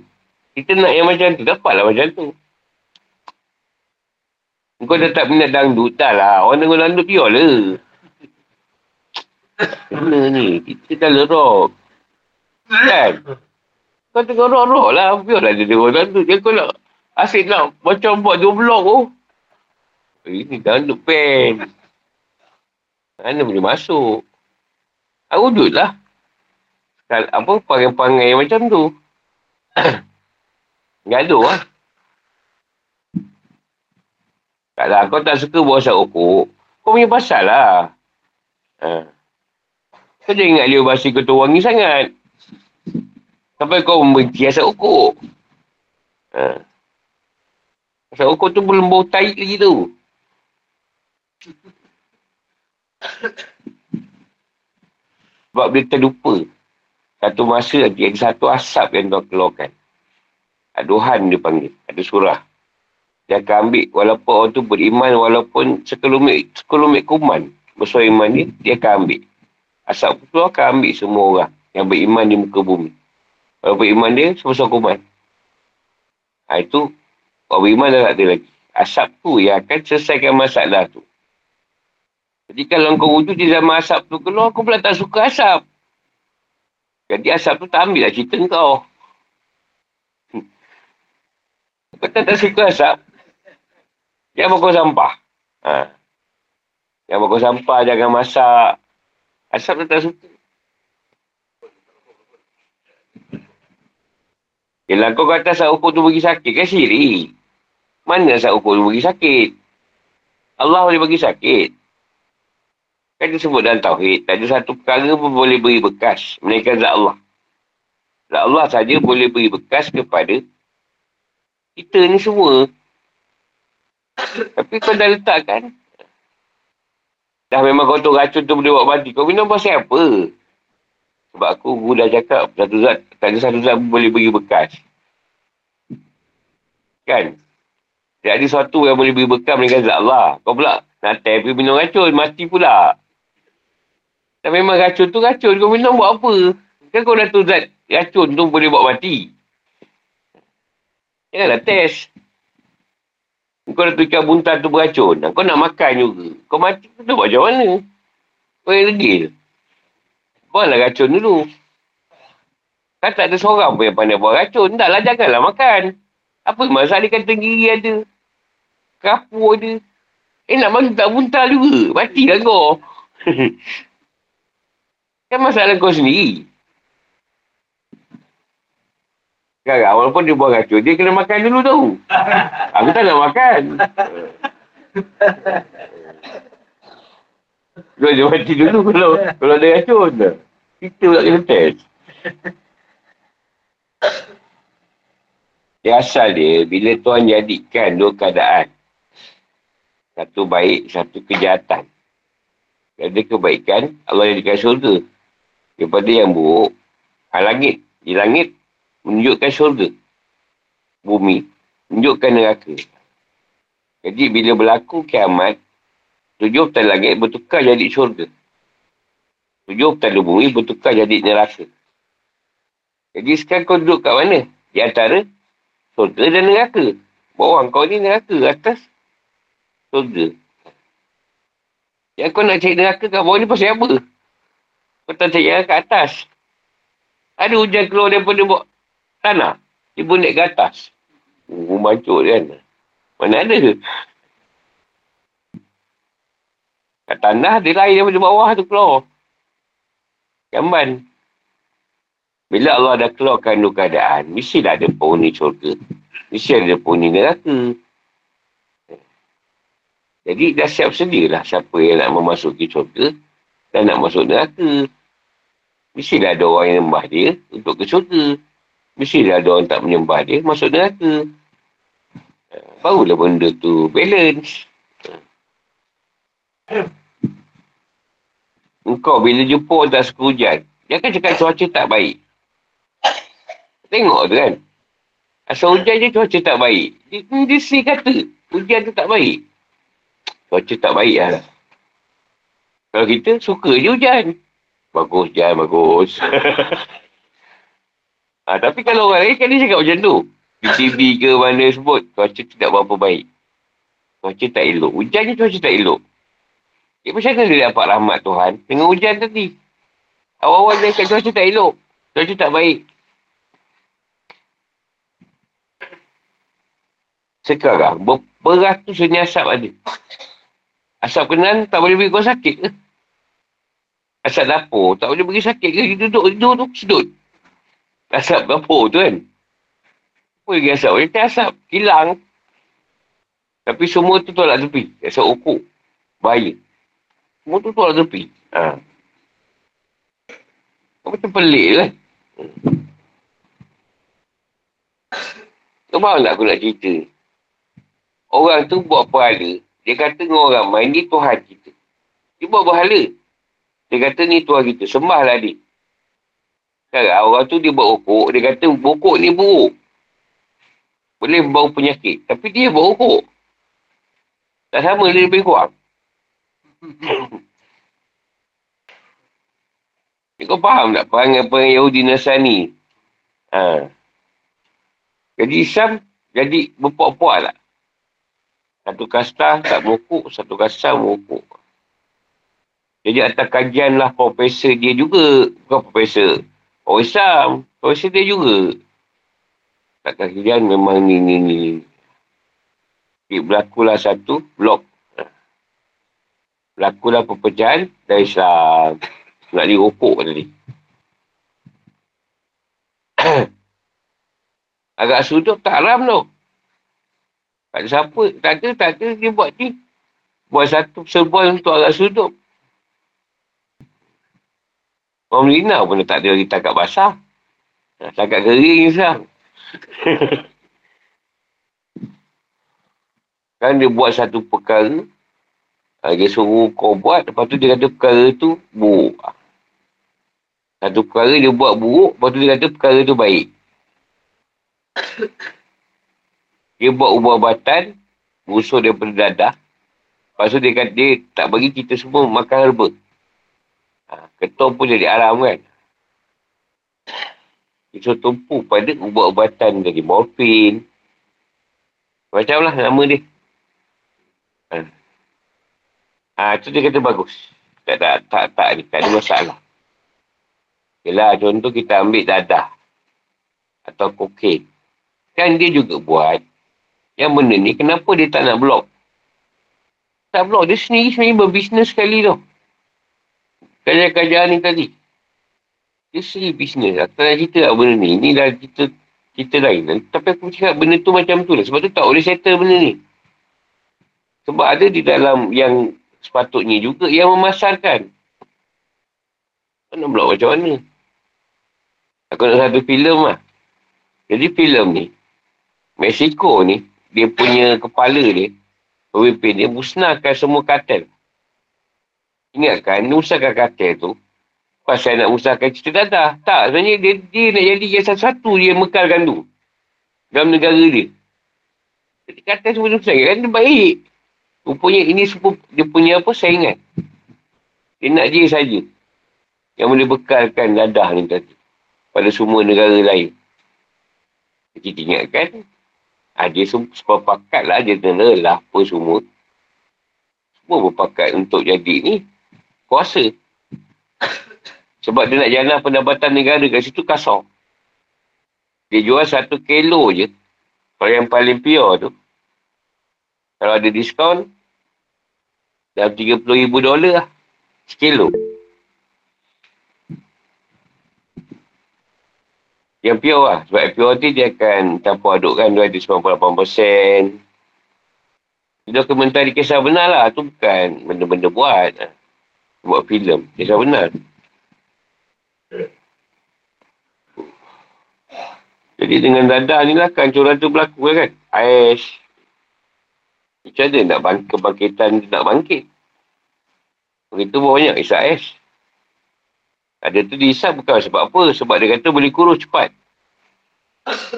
Kita nak yang macam tu, dapatlah macam tu. Kau dah tak minat dangdut, tak lah. Orang tengok dangdut, biar lah. Kena ni. Kita dah lerok. Kan? Kau tengok rock-rock lah. Biarlah dia tengok dangdut. Dia kau nak asyik nak macam buat dua blok tu. Ini dangdut pen. Mana boleh masuk? Aku wujud lah. Apa pangai-pangai macam tu. Gaduh lah. Taklah, kau tak suka buat asap rokok. Kau punya pasal lah. Ha. Kau jangan ingat dia basi kau tu wangi sangat. Sampai kau membenci asap ukur. Ha. Asap ukur tu belum bau taik lagi tu. Sebab dia terlupa. Satu masa nanti ada satu asap yang tuan keluarkan. Aduhan dia panggil. Ada surah. Dia akan ambil walaupun orang tu beriman walaupun sekelumit, sekelumit kuman. Bersuara iman dia, dia akan ambil. Asap tu akan ambil semua orang yang beriman di muka bumi. Walaupun iman dia, sebesar kuman. Ha, itu, orang beriman dah tak ada lagi. Asap tu yang akan selesaikan masalah tu. Jadi kalau kau wujud di zaman asap tu keluar, aku pula tak suka asap. Jadi asap tu tak ambil lah cerita kau. Kau tak, tak suka asap. Jangan bakar sampah. Ha. Jangan bakar sampah, jangan masak. Asap tu tak suka. Yelah kau kata asap ukur tu bagi sakit kan siri. Mana asap ukur tu bagi sakit? Allah boleh bagi sakit. Kan dia sebut dalam Tauhid, tak ada satu perkara pun boleh beri bekas. Melainkan zat Allah. Zat Allah saja boleh beri bekas kepada kita ni semua. Tapi kau dah letak kan? Dah memang kau tu racun tu boleh buat mati. Kau minum pasal apa? Sebab aku guru dah cakap, satu zat, tak ada satu zat boleh beri bekas. Kan? Tak ada sesuatu yang boleh beri bekas melainkan zat Allah. Kau pula nak teh pergi minum racun, mati pula. Dan memang racun tu racun. Kau minum buat apa? Kan kau dah tu zat racun tu boleh buat mati. Janganlah test. Kau dah tu ikan buntal tu beracun. Kau nak makan juga. Kau mati tu buat macam mana? Kau yang legil. Buatlah racun dulu. Kan tak ada seorang pun yang pandai buat racun. Tak lah, janganlah makan. Apa masalah dia kata gigi ada. Kapur ada. Eh nak mati tak buntal juga. Matilah kau. Kan masalah kau sendiri. Sekarang, walaupun dia buang racun, dia kena makan dulu tau. Aku tak nak makan. Dia dia mati dulu kalau kalau ada racun. Kita pula kena test. Dia asal dia, bila Tuhan jadikan dua keadaan. Satu baik, satu kejahatan. Ada kebaikan, Allah jadikan syurga daripada yang buruk, ha, langit. Di langit, menunjukkan syurga. Bumi, menunjukkan neraka. Jadi, bila berlaku kiamat, tujuh petal langit bertukar jadi syurga. Tujuh petal bumi bertukar jadi neraka. Jadi, sekarang kau duduk kat mana? Di antara syurga dan neraka. Bawah kau ni neraka, atas syurga. Yang kau nak cari neraka kat bawah ni pasal apa? Kau tak cari ke atas. Ada hujan keluar daripada bawah tanah. Dia pun naik ke atas. Oh, mancuk kan. Mana ada? Kat tanah, dia lain daripada bawah tu keluar. Jamban. Bila Allah dah keluarkan dua keadaan, mesti dah ada penghuni syurga. Mesti ada penghuni neraka. Jadi dah siap sedialah siapa yang nak memasuki syurga dan nak masuk neraka. Mestilah ada orang yang menyembah dia untuk ke syurga. Mestilah ada orang tak menyembah dia masuk neraka. Barulah benda tu balance. Engkau bila jumpa orang tak suka hujan, dia akan cakap cuaca tak baik. Tengok tu kan. Asal hujan je cuaca tak baik. Dia, dia sendiri kata hujan tu tak baik. Cuaca tak baik lah. Kalau kita suka je hujan. Bagus hujan, bagus. ha, tapi kalau orang lain kan dia cakap macam tu. TV ke mana sebut, cuaca tidak berapa baik. Cuaca tak elok. Hujan je cuaca tak elok. Eh, macam mana dia dapat rahmat Tuhan dengan hujan tadi? Awal-awal dia cakap cuaca tak elok. Cuaca tak baik. Sekarang, beratus jenis asap ada. Asap kenan tak boleh beri kau sakit ke? Asap dapur tak boleh beri sakit ke? Duduk tidur tu sedut. Asap dapur tu kan. Apa lagi asap? Dia asap. Hilang. Tapi semua tu tolak tepi. Asap ukur. Bahaya. Semua tu tolak tepi. Ha. Macam pelik lah. Kau faham tak aku nak cerita? Orang tu buat pahala. Dia kata dengan orang main, ni Tuhan kita. Dia buat pahala. Dia kata ni Tuhan kita. Sembahlah dia. Sekarang orang tu dia buat rokok. Dia kata rokok ni buruk. Boleh bau penyakit. Tapi dia buat rokok. Tak sama dia lebih kurang. Kau faham tak perangai-perangai Yahudi Nasrani? Ha. Jadi Islam jadi berpuak-puak lah. Satu kasta tak merokok, satu kasta merokok. Jadi atas kajian lah profesor dia juga. Bukan profesor. Orang Islam. Profesor dia juga. Tak kajian memang ni ni ni. Jadi berlakulah satu blok. Berlakulah perpecahan dari Islam. Nak dirokok tadi. Agak sudut tak haram tu. Tak ada siapa. Tak ada, tak ada. Dia buat ni. Buat satu serbuan untuk agak sudut. Orang Melina pun tak ada lagi takat basah. Takat kering je kan dia buat satu perkara. Dia suruh kau buat. Lepas tu dia kata perkara tu buruk. Satu perkara dia buat buruk, lepas tu dia kata perkara tu baik. Dia buat ubah-ubatan, busuk daripada dadah. Lepas tu dia kata dia tak bagi kita semua makan herba. Ketua pun jadi alam kan. Dia tumpu pada ubat-ubatan dari morfin. Macam lah nama dia. Ha. ha, tu dia kata bagus. Tak, tak, tak, tak, tak, tak ada masalah. Yelah, contoh kita ambil dadah. Atau kokain. Kan dia juga buat. Yang benda ni, kenapa dia tak nak blok? Tak blok. Dia sendiri sebenarnya berbisnes sekali tau. Kerja-kerjaan ni tadi. Sendiri bisnes. Tak nak cerita lah benda ni. Ini dah kita kita lain. Tapi aku cakap benda tu macam tu lah. Sebab tu tak boleh settle benda ni. Sebab ada di dalam yang sepatutnya juga yang memasarkan. Mana blok macam mana? Aku nak satu filem lah. Jadi filem ni, Mexico ni, dia punya kepala dia, pemimpin dia, musnahkan semua kartel. Ingatkan, musnahkan kartel tu, pasal nak musnahkan cerita dadah. Tak, sebenarnya dia, dia nak jadi yang satu-satu dia mekalkan tu. Dalam negara dia. Jadi kartel semua musnahkan, kan dia baik. Rupanya ini semua, dia punya apa, saingan. Dia nak dia saja. Yang boleh bekalkan dadah ni tadi pada semua negara lain. Kita ingatkan, ha, dia sepakat lah, dia kena lah apa semua. Semua berpakat untuk jadi ni kuasa. Sebab dia nak jalan pendapatan negara kat situ kasar. Dia jual satu kilo je. Kalau yang paling pure tu. Kalau ada diskaun, dalam RM30,000 lah. Sekilo. Yang pure lah. Sebab pure tu dia akan campur adukkan dia ada 98%. Dokumentari kisah benar lah. Tu bukan benda-benda buat. Buat filem. Kisah benar. Jadi dengan dadah ni lah kancuran tu berlaku lah kan. Ais. Macam mana nak bangkit, kebangkitan nak bangkit. Begitu banyak isap ais. Ada tu diisap bukan sebab apa. Sebab dia kata boleh kurus cepat.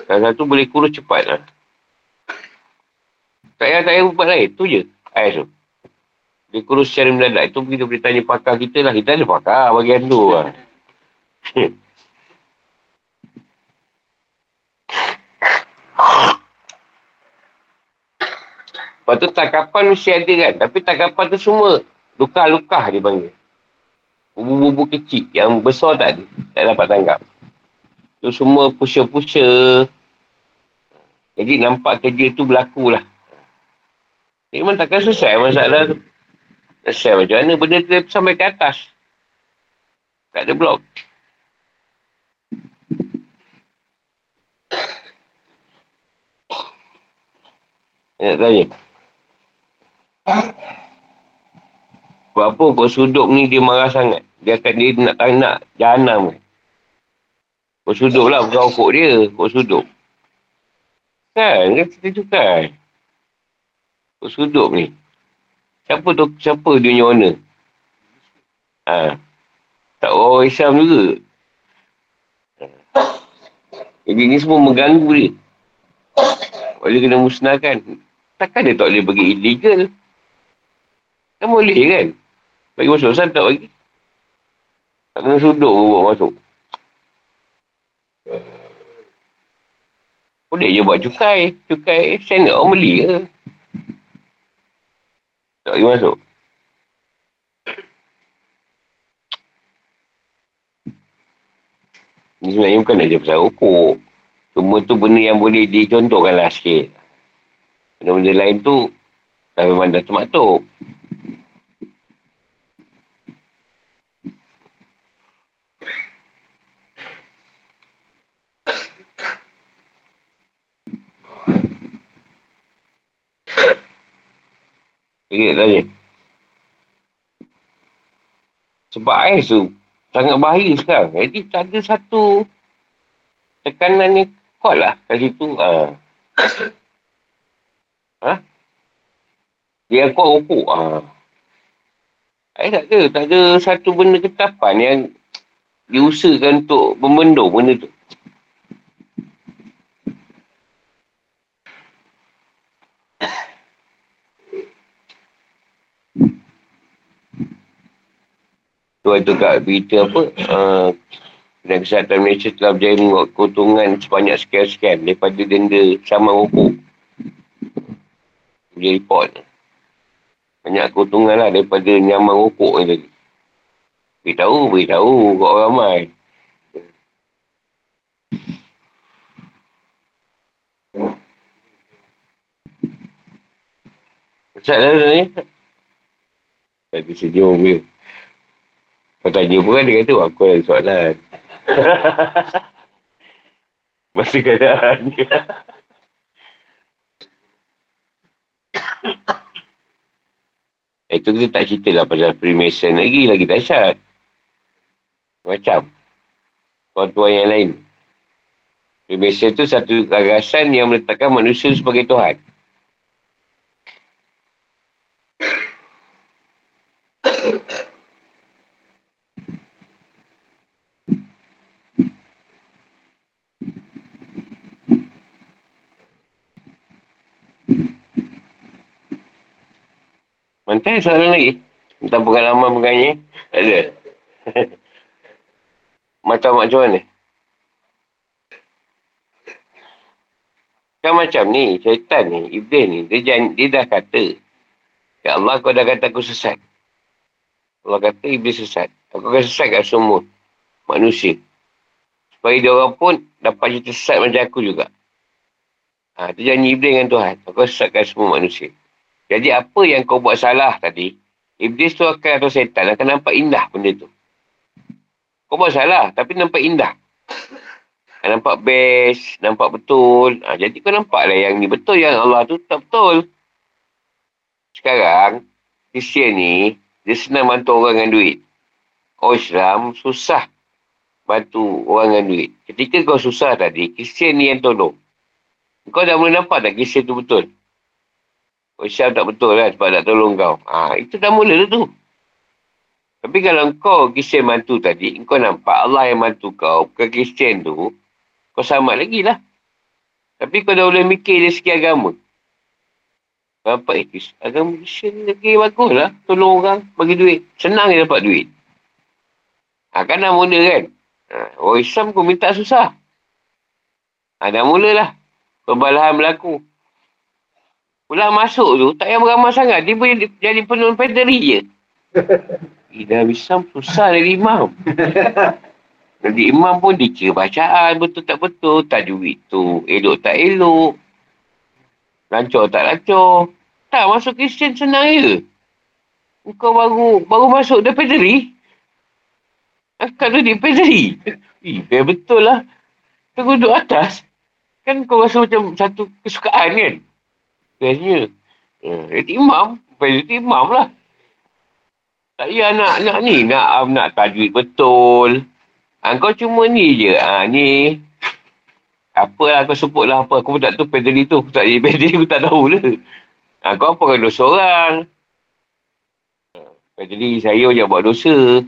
Salah satu boleh kurus cepat lah. Tak payah, tak payah buat lain. Tu je. Ais tu. Dia kurus secara mendadak. Itu kita boleh tanya pakar kita lah. Kita ada pakar bagian tu lah. Lepas tu takapan mesti ada kan. Tapi takapan tu semua luka-luka dia panggil. Bubu-bubu kecil yang besar tak ada. Tak dapat tangkap. Tu semua pusher-pusher. Jadi nampak kerja tu berlaku lah. Memang takkan selesai masalah tu. Selesai macam mana benda tu sampai ke atas. Tak ada blok. Nak tanya. Sebab apa kau suduk ni dia marah sangat. Dia akan dia nak tak nak jahanam kan. Kau suduk lah bukan ukuk dia. Kau suduk. Kan? Kan kita cukai. Kau suduk ni. Siapa tu? Siapa dia punya owner? Ha. Tak orang Islam juga. Jadi ni semua mengganggu dia. Kalau kena musnahkan. Takkan dia tak boleh pergi illegal? Kan boleh kan? Bagi masuk asal tak bagi. Tak kena suduk pun buat masuk. Boleh je buat cukai. Cukai sen orang beli ke? Tak bagi masuk. Ini sebenarnya bukan nak pasal rokok. Semua tu benda yang boleh dicontohkan lah sikit. Benda-benda lain tu, dah memang dah termaktub. Sikit tadi. Sebab ais tu sangat bahaya sekarang. Jadi tak ada satu tekanan yang kuat lah kat situ. Ha. ha? Dia kuat rokok. Ha. Ais tak ada. Tak ada satu benda ketapan yang diusahakan untuk membendung benda tu. Tu itu kat berita apa. Uh, dan Kesihatan Malaysia telah berjaya membuat keuntungan sebanyak sekian-sekian daripada denda sama rokok. Dia report. Banyak keuntungan lah daripada nyaman rokok ni tadi. Beritahu, beritahu kat orang ramai. Ustaz dah ni. Tadi senyum dia. Kau tanya pun kan dia kata, aku ada soalan. Masa keadaan. Itu kita tak cerita lah pasal Freemason lagi, lagi dahsyat. Macam. Tuan-tuan yang lain. Freemason tu satu gagasan yang meletakkan manusia sebagai Tuhan. Mantai soalan lagi? Tentang pengalaman penganya? Ada. macam macam mana? Kan macam ni, syaitan ni, iblis ni, dia, jan, dia dah kata, Ya Allah, kau dah kata aku sesat. Allah kata, iblis sesat. Aku akan sesat kat semua manusia. Supaya dia orang pun dapat cerita sesat macam aku juga. Ha, itu janji iblis dengan Tuhan. Aku sesatkan semua manusia. Jadi apa yang kau buat salah tadi, Iblis tu akan atau setan akan nampak indah benda tu. Kau buat salah tapi nampak indah. Nampak best, nampak betul. Ha, jadi kau nampak lah yang ni betul, yang Allah tu tak betul. Sekarang, Kristian ni, dia senang bantu orang dengan duit. Orang Islam susah bantu orang dengan duit. Ketika kau susah tadi, Kristian ni yang tolong. Kau dah mula nampak tak Kristian tu betul? Oh, Syam tak betul kan sebab nak tolong kau. Ha, itu dah mula tu. Tapi kalau kau Kristian mantu tadi, kau nampak Allah yang mantu kau, bukan Kristian tu, kau sama lagi lah. Tapi kau dah boleh mikir dari segi agama. Nampak eh, agama Kristian lagi bagus lah. Tolong orang, bagi duit. Senang dia dapat duit. Ha, kan dah mula kan? Ha, orang Islam kau minta susah. Ha, dah mula lah. Pembalahan berlaku. Pulang masuk tu, tak payah beramal sangat. Dia boleh jadi penuh pederi je. Dah Islam susah dari imam. Jadi imam pun dikira bacaan betul tak betul. Tak duit tu. Elok tak elok. Lancor tak lancor. Tak, masuk Kristian senang je. Kau baru baru masuk dah pederi. Akak tu dia pederi. Eh, betul lah. Kau duduk atas. Kan kau rasa macam satu kesukaan kan? Bestnya. Uh, itu imam. Itu imam lah. Tak payah nak, nak ni. Nak, um, nak tajwid betul. Ha, kau cuma ni je. Ha, ni. Apalah kau sebut lah apa. Aku pun tak tahu pedali tu. Aku tak jadi pedali aku tak tahu lah. Ha, kau apa kau dosa orang? Pedali saya je buat dosa.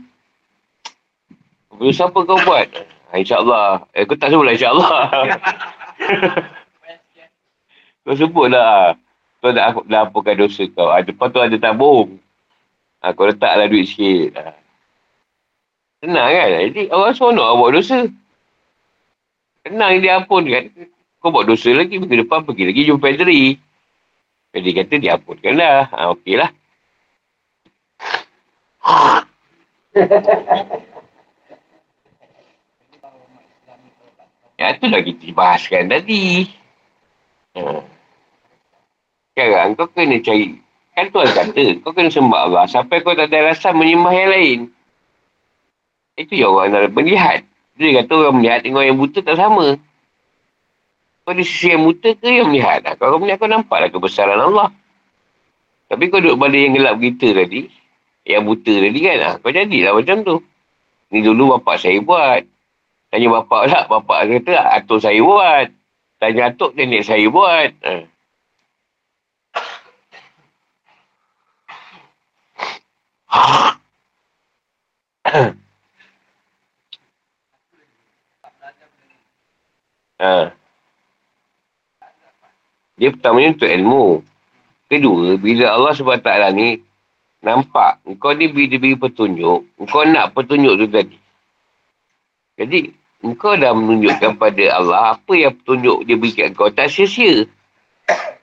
Dosa apa kau buat? InsyaAllah. Eh, aku tak sebut lah insyaAllah. kau sebut lah. Kau dah, dah apakan dosa kau. Ha, depan tu ada tabung. Ha, kau letaklah duit sikit. Ha. Senang kan? Jadi orang seronok buat dosa. Senang dia ampun kan. Kau buat dosa lagi, minggu depan pergi lagi jumpa Pedri. Pedri kata dia ampunkan lah. Ha, okey lah. Ya, tu lagi dibahaskan tadi. Ha. Sekarang kau kena cari. Kan Tuhan kata, kau kena sembah Allah sampai kau tak ada rasa menyembah yang lain. Itu yang orang nak melihat. Dia kata orang melihat dengan yang buta tak sama. Kau di sisi yang buta ke yang melihat? Ha, kalau kau melihat kau nampaklah kebesaran Allah. Tapi kau duduk pada yang gelap kita tadi. Yang buta tadi kan. Ha, kau jadilah macam tu. Ni dulu bapak saya buat. Tanya bapak lah. Bapak kata atuk saya buat. Tanya atuk nenek saya buat. Ha. Ha. Dia pertamanya untuk ilmu. Kedua, bila Allah SWT ni nampak kau ni bila beri petunjuk, kau nak petunjuk tu tadi. Jadi, kau dah menunjukkan pada Allah apa yang petunjuk dia berikan kau. Tak sia-sia.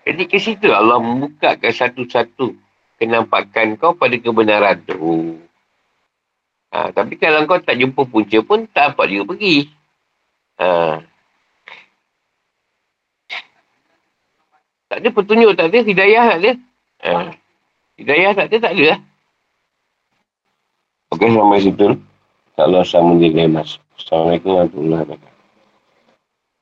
Jadi ke situ Allah membukakan satu-satu kenampakan kau pada kebenaran tu. Ha, tapi kalau kau tak jumpa punca pun, tak dapat juga pergi. Ha. Tak ada petunjuk, tak ada. Hidayah tak ada. Ha. Hidayah tak ada, tak ada lah. Okey, sampai situ. Allah sama dia mas. Assalamualaikum warahmatullahi wabarakatuh.